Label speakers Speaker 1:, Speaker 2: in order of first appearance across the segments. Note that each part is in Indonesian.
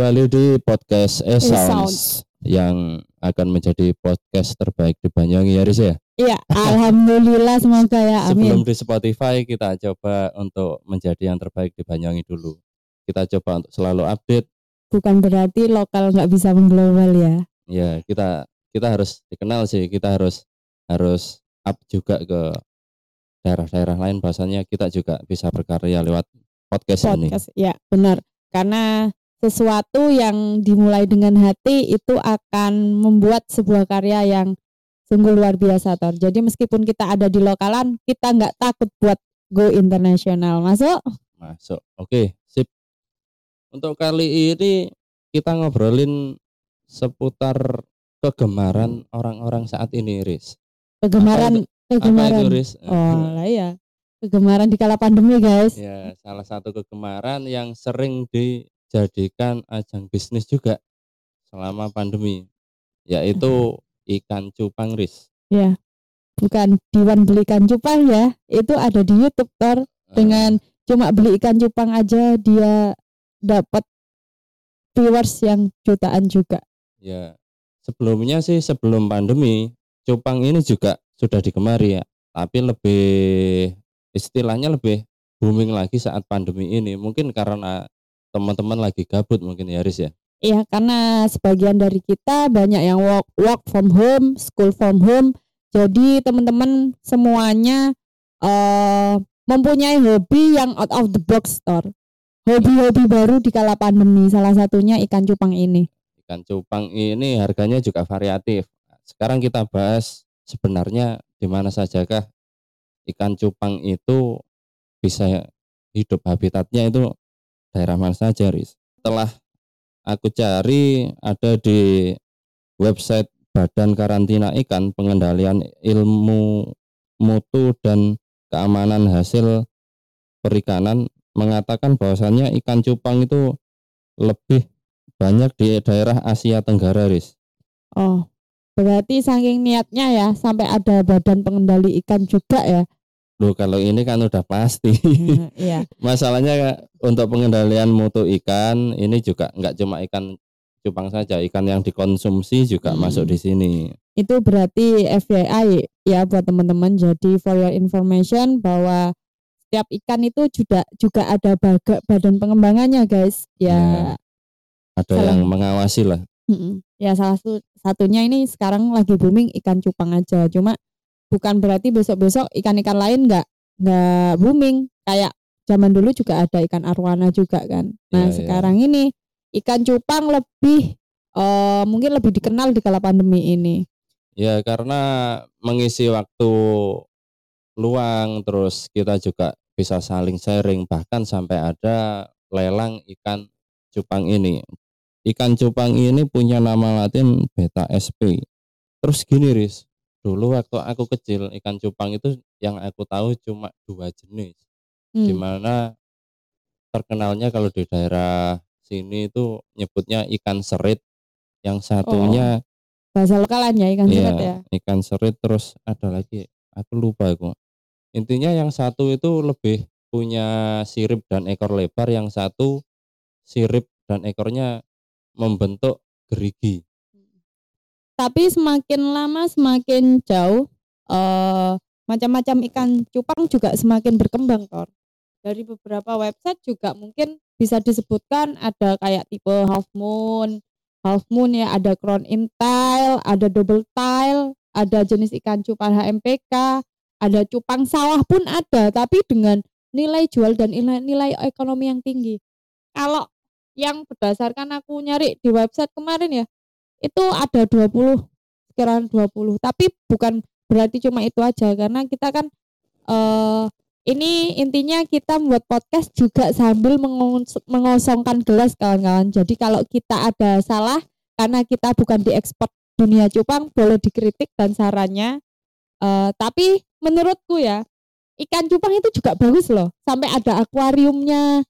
Speaker 1: Kembali di podcast E. Sounds yang akan menjadi podcast terbaik di Banyuwangi ya Riz ya.
Speaker 2: Iya, alhamdulillah semoga ya.
Speaker 1: Sebelum
Speaker 2: Amin.
Speaker 1: di Spotify kita coba untuk menjadi yang terbaik di Banyuwangi dulu. Kita coba untuk selalu update.
Speaker 2: Bukan berarti lokal nggak bisa mengglobal ya.
Speaker 1: Ya kita kita harus dikenal sih. Kita harus harus up juga ke daerah-daerah lain. Bahasanya kita juga bisa berkarya lewat podcast, ini.
Speaker 2: Podcast, ya benar. Karena sesuatu yang dimulai dengan hati itu akan membuat sebuah karya yang sungguh luar biasa Tor. Jadi meskipun kita ada di lokalan, kita nggak takut buat go internasional. Masuk?
Speaker 1: Masuk. Oke, sip. Untuk kali ini kita ngobrolin seputar kegemaran orang-orang saat ini, Riz.
Speaker 2: Kegemaran,
Speaker 1: Apa
Speaker 2: kegemaran.
Speaker 1: itu, Riz?
Speaker 2: Oh lah ya. Kegemaran di kala pandemi guys.
Speaker 1: Ya, salah satu kegemaran yang sering dijadikan ajang bisnis juga selama pandemi, yaitu ikan cupang, Riz.
Speaker 2: Ya. Bukan Diwan beli ikan cupang ya. Itu ada di YouTube Tor. Dengan cuma beli ikan cupang aja dia dapat viewers yang jutaan juga.
Speaker 1: Ya, sebelumnya sih sebelum pandemi, cupang ini juga sudah digemari ya. Tapi lebih istilahnya lebih booming lagi saat pandemi ini. Mungkin karena teman-teman lagi gabut mungkin ya Riz ya.
Speaker 2: Iya, karena sebagian dari kita banyak yang work work from home, school from home. Jadi teman-teman semuanya eh mempunyai hobi yang out of the box store. Hobi-hobi baru di kala pandemi, salah satunya ikan cupang ini.
Speaker 1: Ikan cupang ini harganya juga variatif. Sekarang kita bahas sebenarnya di mana sajakah ikan cupang itu bisa hidup habitatnya itu daerah mana saja, Riz. Setelah aku cari ada di website Badan Karantina Ikan Pengendalian Ilmu Mutu dan Keamanan Hasil Perikanan mengatakan bahwasannya ikan cupang itu lebih banyak di daerah Asia Tenggara, Riz.
Speaker 2: Oh, berarti saking niatnya ya sampai ada badan pengendali ikan juga ya.
Speaker 1: Loh kalau ini kan udah pasti.
Speaker 2: Iya.
Speaker 1: Masalahnya untuk pengendalian mutu ikan ini juga nggak cuma ikan cupang saja, ikan yang dikonsumsi juga
Speaker 2: Hmm.
Speaker 1: masuk di sini.
Speaker 2: itu berarti FYI ya buat teman-teman jadi for your information bahwa setiap ikan itu juga juga ada baga, badan pengembangannya guys
Speaker 1: Ya.
Speaker 2: ya
Speaker 1: Ada
Speaker 2: Salah.
Speaker 1: yang mengawasi lah.
Speaker 2: ya salah satu satunya ini sekarang lagi booming ikan cupang aja cuma bukan berarti besok-besok ikan-ikan lain nggak nggak booming kayak zaman dulu juga ada ikan arwana juga kan nah
Speaker 1: Ya, ya.
Speaker 2: sekarang ini ikan cupang lebih eh, mungkin lebih dikenal di kala pandemi ini
Speaker 1: Ya karena mengisi waktu luang terus kita juga bisa saling sharing bahkan sampai ada lelang ikan cupang ini. Ikan cupang ini punya nama latin beta sp. Terus gini Riz, dulu waktu aku kecil ikan cupang itu yang aku tahu cuma dua jenis.
Speaker 2: Hmm.
Speaker 1: Di mana terkenalnya kalau di daerah sini itu nyebutnya ikan serit, yang satunya
Speaker 2: bahasa lokalan ya ikan serat ya
Speaker 1: ikan serit terus ada lagi aku lupa aku. Intinya yang satu itu lebih punya sirip dan ekor lebar, yang satu sirip dan ekornya membentuk gerigi.
Speaker 2: Tapi semakin lama semakin jauh eh macam-macam ikan cupang juga semakin berkembang Tor. Dari beberapa website juga mungkin bisa disebutkan ada kayak tipe half moon, half moon ya, ada crown in tile, ada double tile, ada jenis ikan cupang HMPK, ada cupang sawah pun ada, tapi dengan nilai jual dan nilai, nilai ekonomi yang tinggi. Kalau yang berdasarkan aku nyari di website kemarin ya, itu ada 20 sekiranya 20 tapi bukan berarti cuma itu aja karena kita kan eh ini intinya kita membuat podcast juga sambil mengos- mengosongkan gelas kawan-kawan. Jadi kalau kita ada salah karena kita bukan diekspor dunia cupang boleh dikritik dan sarannya. Eh tapi menurutku ya ikan cupang itu juga bagus loh. Sampai ada akuariumnya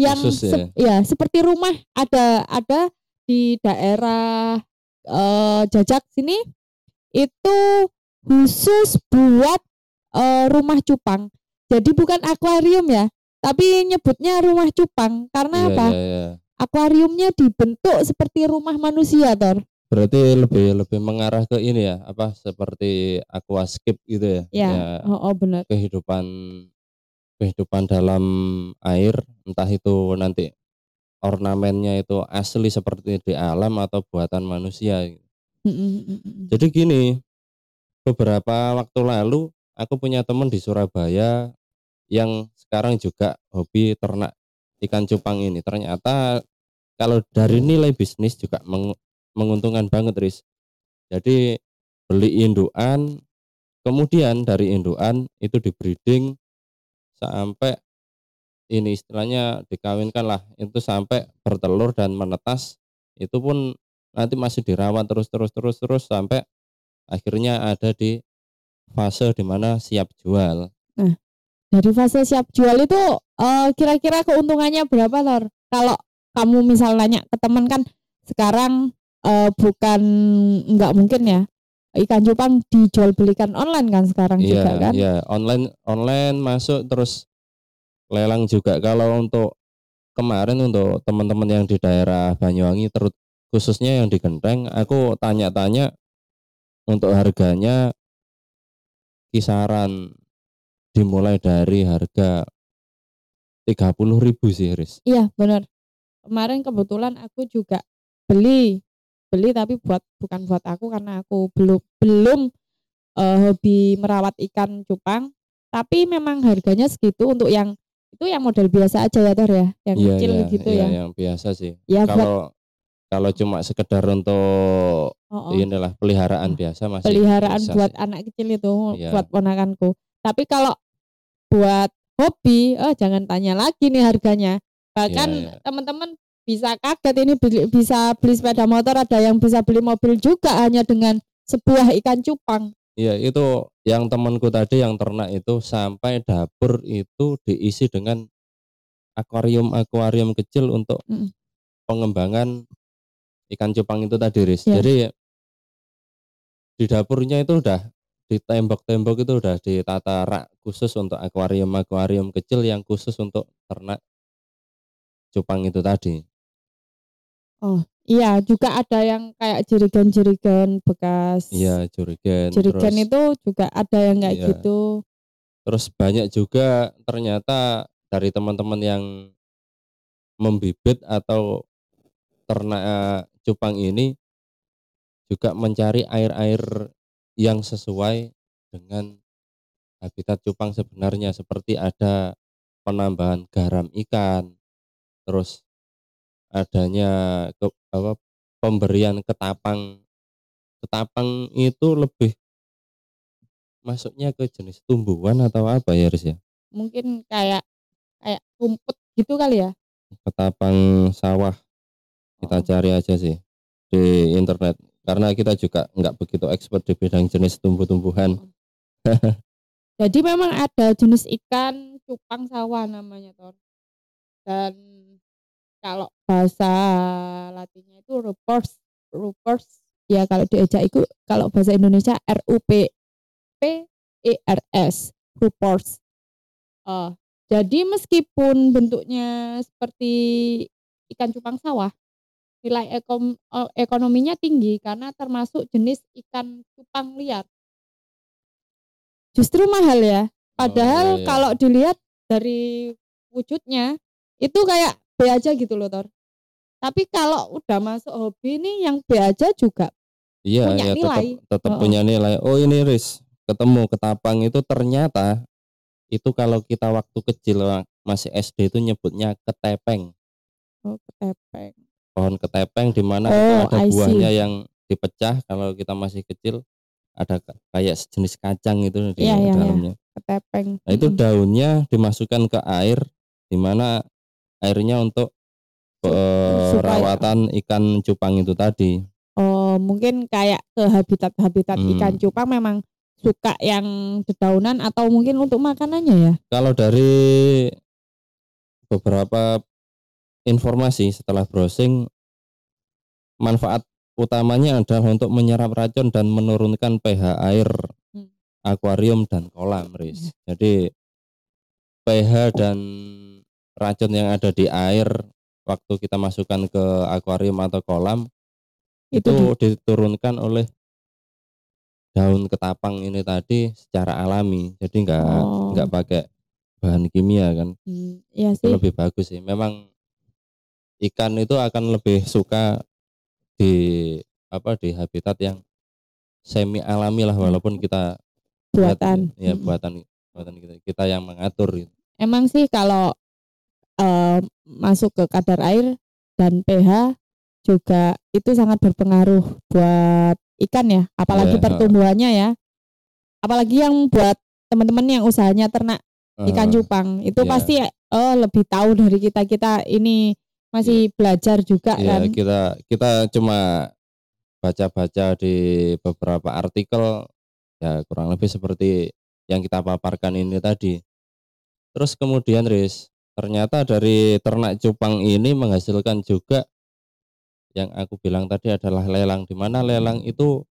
Speaker 2: yang
Speaker 1: Khusus ya?
Speaker 2: ya seperti rumah. Ada ada di daerah eh, jajak sini itu khusus buat eh, rumah cupang. Jadi bukan akuarium ya, tapi nyebutnya rumah cupang. Karena
Speaker 1: Iya,
Speaker 2: apa?
Speaker 1: iya, iya.
Speaker 2: akuariumnya dibentuk seperti rumah manusia, Tor.
Speaker 1: Berarti lebih lebih mengarah ke ini ya, apa seperti aquascape gitu ya.
Speaker 2: Ya, oh, oh benar.
Speaker 1: kehidupan kehidupan dalam air, entah itu nanti ornamennya itu asli seperti di alam atau buatan manusia. Jadi gini, beberapa waktu lalu aku punya teman di Surabaya yang sekarang juga hobi ternak ikan cupang ini. Ternyata kalau dari nilai bisnis juga meng- menguntungkan banget, Riz. Jadi beli indukan, kemudian dari indukan itu di breeding sampai ini istilahnya dikawinkan lah itu sampai bertelur dan menetas itu pun nanti masih dirawat terus terus terus terus sampai akhirnya ada di fase di mana siap jual
Speaker 2: Dari fase siap jual itu eh, kira-kira keuntungannya berapa, Tor? Kalau kamu misal nanya ke teman kan sekarang eh, bukan nggak mungkin ya ikan cupang dijual belikan online kan sekarang
Speaker 1: iya
Speaker 2: juga kan?
Speaker 1: iya online online masuk terus lelang juga kalau untuk kemarin untuk teman-teman yang di daerah Banyuwangi terus khususnya yang di Genteng aku tanya-tanya untuk harganya kisaran dimulai dari harga 30.000 ribu sih Riz
Speaker 2: Iya benar. Kemarin kebetulan aku juga beli, beli tapi buat bukan buat aku karena aku belum belum eh, hobi merawat ikan cupang. Tapi memang harganya segitu untuk yang itu yang model biasa aja ya Tor ya, yang
Speaker 1: Iya,
Speaker 2: kecil
Speaker 1: iya,
Speaker 2: gitu
Speaker 1: iya,
Speaker 2: ya.
Speaker 1: yang biasa sih
Speaker 2: Ya
Speaker 1: kalau kalau cuma sekedar untuk
Speaker 2: oh, oh,
Speaker 1: inilah peliharaan
Speaker 2: Oh,
Speaker 1: biasa masih
Speaker 2: peliharaan
Speaker 1: bisa
Speaker 2: buat
Speaker 1: sih.
Speaker 2: anak kecil itu,
Speaker 1: Iya.
Speaker 2: buat ponakanku. Tapi kalau buat hobi, oh jangan tanya lagi nih harganya. Bahkan
Speaker 1: Iya, iya.
Speaker 2: teman-teman bisa kaget ini beli- bisa beli sepeda motor, ada yang bisa beli mobil juga hanya dengan sebuah ikan cupang.
Speaker 1: Iya itu yang temanku tadi yang ternak itu sampai dapur itu diisi dengan akuarium-akuarium kecil untuk
Speaker 2: Mm.
Speaker 1: pengembangan ikan cupang itu tadi Riz.
Speaker 2: Iya.
Speaker 1: Jadi di dapurnya itu udah di tembok-tembok itu udah ditata rak khusus untuk akuarium-akuarium kecil yang khusus untuk ternak cupang itu tadi.
Speaker 2: Iya, juga ada yang kayak jerigen-jerigen bekas.
Speaker 1: Iya.
Speaker 2: Jerigen
Speaker 1: terus,
Speaker 2: itu juga ada yang kayak
Speaker 1: Iya.
Speaker 2: gitu.
Speaker 1: terus banyak juga ternyata dari teman-teman yang membibit atau ternak cupang ini juga mencari air-air yang sesuai dengan habitat cupang sebenarnya seperti ada penambahan garam ikan terus adanya ke, apa, pemberian ketapang ketapang itu lebih masuknya ke jenis tumbuhan atau apa ya Riz ya
Speaker 2: Mungkin kayak kayak rumput gitu kali ya.
Speaker 1: ketapang sawah
Speaker 2: Oh.
Speaker 1: kita cari aja sih di internet karena kita juga nggak begitu expert di bidang jenis tumbuh-tumbuhan
Speaker 2: Jadi memang ada jenis ikan cupang sawah namanya Tor. Dan kalau bahasa latinnya itu rupers, rupers ya kalau diejak itu kalau bahasa Indonesia R U P P E R S, rupers. Eh, jadi meskipun bentuknya seperti ikan cupang sawah, nilai ekom- eh, ekonominya tinggi karena termasuk jenis ikan cupang liar. Justru mahal ya. Padahal
Speaker 1: iya, iya.
Speaker 2: kalau dilihat dari wujudnya itu kayak B aja gitu loh Tor. Tapi kalau udah masuk hobi ini yang B aja juga
Speaker 1: iya
Speaker 2: punya
Speaker 1: ya tetap
Speaker 2: nilai.
Speaker 1: tetap
Speaker 2: Oh,
Speaker 1: punya nilai oh ini Riz ketemu ketapang itu ternyata itu kalau kita waktu kecil masih SD itu nyebutnya ketepeng
Speaker 2: oh, ketepeng.
Speaker 1: pohon ketepeng di mana
Speaker 2: Oh,
Speaker 1: ada
Speaker 2: I see.
Speaker 1: buahnya yang dipecah kalau kita masih kecil ada ka- kayak sejenis kacang itu di
Speaker 2: Iya, iya, iya.
Speaker 1: dalamnya
Speaker 2: Ketepeng.
Speaker 1: Nah itu daunnya dimasukkan ke air, di mana airnya untuk
Speaker 2: supaya-
Speaker 1: rawatan ikan cupang itu tadi.
Speaker 2: Oh, mungkin kayak ke habitat-habitat
Speaker 1: Hmm.
Speaker 2: ikan cupang memang suka yang dedaunan atau mungkin untuk makanannya ya.
Speaker 1: Kalau dari beberapa informasi setelah browsing, manfaat utamanya adalah untuk menyerap racun dan menurunkan pH air
Speaker 2: Hmm.
Speaker 1: akuarium dan kolam, Riz. Jadi pH dan racun yang ada di air waktu kita masukkan ke akuarium atau kolam
Speaker 2: Itu
Speaker 1: itu diturunkan oleh daun ketapang ini tadi secara alami jadi nggak
Speaker 2: Oh.
Speaker 1: nggak pakai bahan kimia kan
Speaker 2: Hmm, iya
Speaker 1: itu
Speaker 2: sih.
Speaker 1: lebih bagus sih memang ikan itu akan lebih suka di apa di habitat yang semi alami lah walaupun kita buat-
Speaker 2: Buatan.
Speaker 1: ya
Speaker 2: Mm-mm.
Speaker 1: buatan buatan kita kita yang mengatur gitu.
Speaker 2: Emang sih kalau eh, masuk ke kadar air dan pH juga itu sangat berpengaruh buat ikan ya, apalagi
Speaker 1: Iya,
Speaker 2: pertumbuhannya ya. Apalagi yang buat teman-teman yang usahanya ternak ikan
Speaker 1: Eh,
Speaker 2: cupang itu
Speaker 1: iya.
Speaker 2: pasti oh lebih tahu dari kita kita ini masih belajar juga
Speaker 1: ya
Speaker 2: kan.
Speaker 1: kita kita cuma baca-baca di beberapa artikel ya kurang lebih seperti yang kita paparkan ini tadi terus kemudian Riz ternyata dari ternak cupang ini menghasilkan juga yang aku bilang tadi adalah lelang. Di mana lelang itu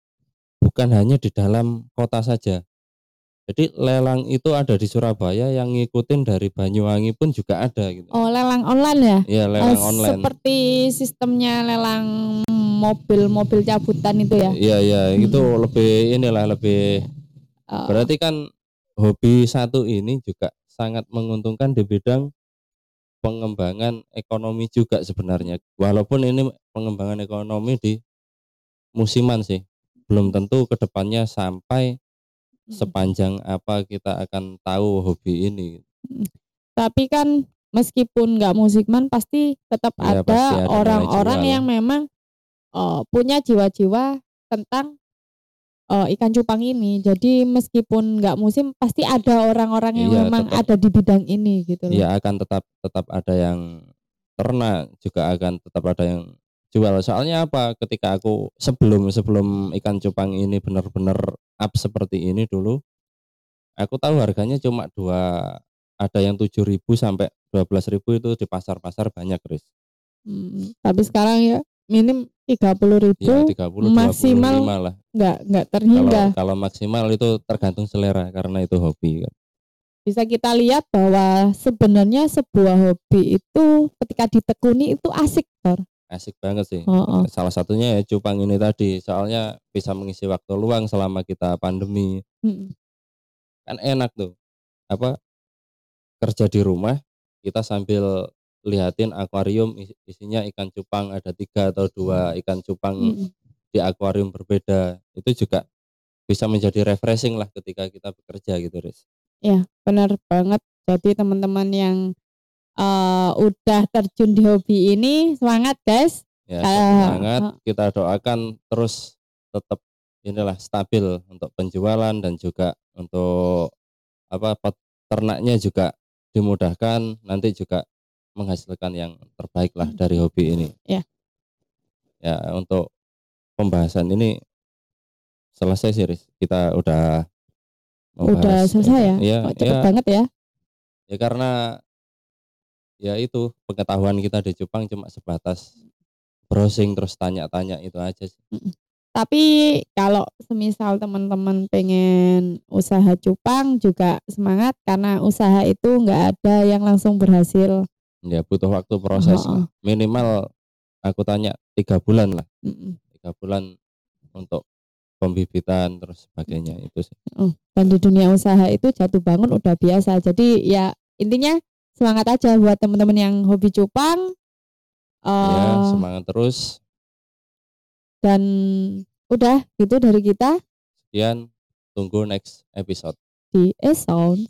Speaker 1: bukan hanya di dalam kota saja. Jadi lelang itu ada di Surabaya yang ngikutin dari Banyuwangi pun juga ada gitu.
Speaker 2: Oh lelang online ya?
Speaker 1: ya lelang
Speaker 2: Oh,
Speaker 1: online.
Speaker 2: Seperti sistemnya lelang mobil-mobil cabutan itu ya.
Speaker 1: Iya iya itu lebih inilah lebih
Speaker 2: Oh,
Speaker 1: berarti kan hobi satu ini juga sangat menguntungkan di bidang pengembangan ekonomi juga sebenarnya. Walaupun ini pengembangan ekonomi di musiman sih. Belum tentu ke depannya sampai
Speaker 2: mm.
Speaker 1: sepanjang apa kita akan tahu hobi ini.
Speaker 2: Tapi kan meskipun nggak musikman pasti tetap
Speaker 1: Iya,
Speaker 2: ada orang-orang yang memang eh, punya jiwa-jiwa tentang eh, ikan cupang ini. Jadi meskipun nggak musim pasti ada orang-orang yang
Speaker 1: Iya,
Speaker 2: memang
Speaker 1: tetap.
Speaker 2: ada di bidang ini gitu loh.
Speaker 1: Ya akan tetap tetap ada yang ternak juga akan tetap ada yang jual. Soalnya apa? Ketika aku sebelum sebelum ikan cupang ini benar-benar up seperti ini dulu, aku tahu harganya cuma dua ada yang 7.000 sampai 12.000 itu di pasar-pasar banyak, Chris.
Speaker 2: Hmm, tapi sekarang ya minim tiga puluh ribu
Speaker 1: Ya 30
Speaker 2: maksimal
Speaker 1: 25 lah.
Speaker 2: nggak nggak
Speaker 1: Kalau
Speaker 2: terhingga.
Speaker 1: kalau maksimal itu tergantung selera karena itu hobi kan.
Speaker 2: Bisa kita lihat bahwa sebenarnya sebuah hobi itu ketika ditekuni itu asik, Tor.
Speaker 1: Asik banget sih.
Speaker 2: Oh, oh.
Speaker 1: Salah satunya ya cupang ini tadi, soalnya bisa mengisi waktu luang selama kita pandemi.
Speaker 2: Mm-mm.
Speaker 1: kan enak tuh apa kerja di rumah kita sambil lihatin akuarium is- isinya ikan cupang ada tiga atau dua ikan cupang
Speaker 2: Mm-mm.
Speaker 1: di akuarium berbeda itu juga bisa menjadi refreshing lah ketika kita bekerja gitu Riz.
Speaker 2: Ya, benar banget. Jadi teman-teman yang eh, udah terjun di hobi ini semangat, guys.
Speaker 1: ya
Speaker 2: Ah,
Speaker 1: semangat
Speaker 2: ah.
Speaker 1: kita doakan terus tetap inilah stabil untuk penjualan dan juga untuk apa peternaknya juga dimudahkan nanti juga menghasilkan yang terbaik lah dari hobi ini.
Speaker 2: Ya.
Speaker 1: Ya untuk pembahasan ini selesai sih Riz. Kita udah
Speaker 2: Udah
Speaker 1: membahas-
Speaker 2: selesai ya?
Speaker 1: Iya,
Speaker 2: Kok cepet
Speaker 1: ya,
Speaker 2: banget ya?
Speaker 1: ya karena ya itu pengetahuan kita di Jepang cuma sebatas browsing terus tanya-tanya itu aja sih.
Speaker 2: Tapi kalau semisal teman-teman pengen usaha cupang juga semangat karena usaha itu nggak ada yang langsung berhasil.
Speaker 1: Ya butuh waktu proses
Speaker 2: Oh, oh.
Speaker 1: Minimal aku tanya tiga bulan lah,
Speaker 2: Mm-mm.
Speaker 1: tiga bulan untuk pembibitan terus sebagainya itu sih.
Speaker 2: Oh, Dan di dunia usaha itu jatuh bangun udah biasa. Jadi ya intinya semangat aja buat teman-teman yang hobi cupang.
Speaker 1: Ya
Speaker 2: Eh,
Speaker 1: semangat terus.
Speaker 2: dan udah gitu dari kita
Speaker 1: Sekian tunggu next episode.
Speaker 2: di E-Sound.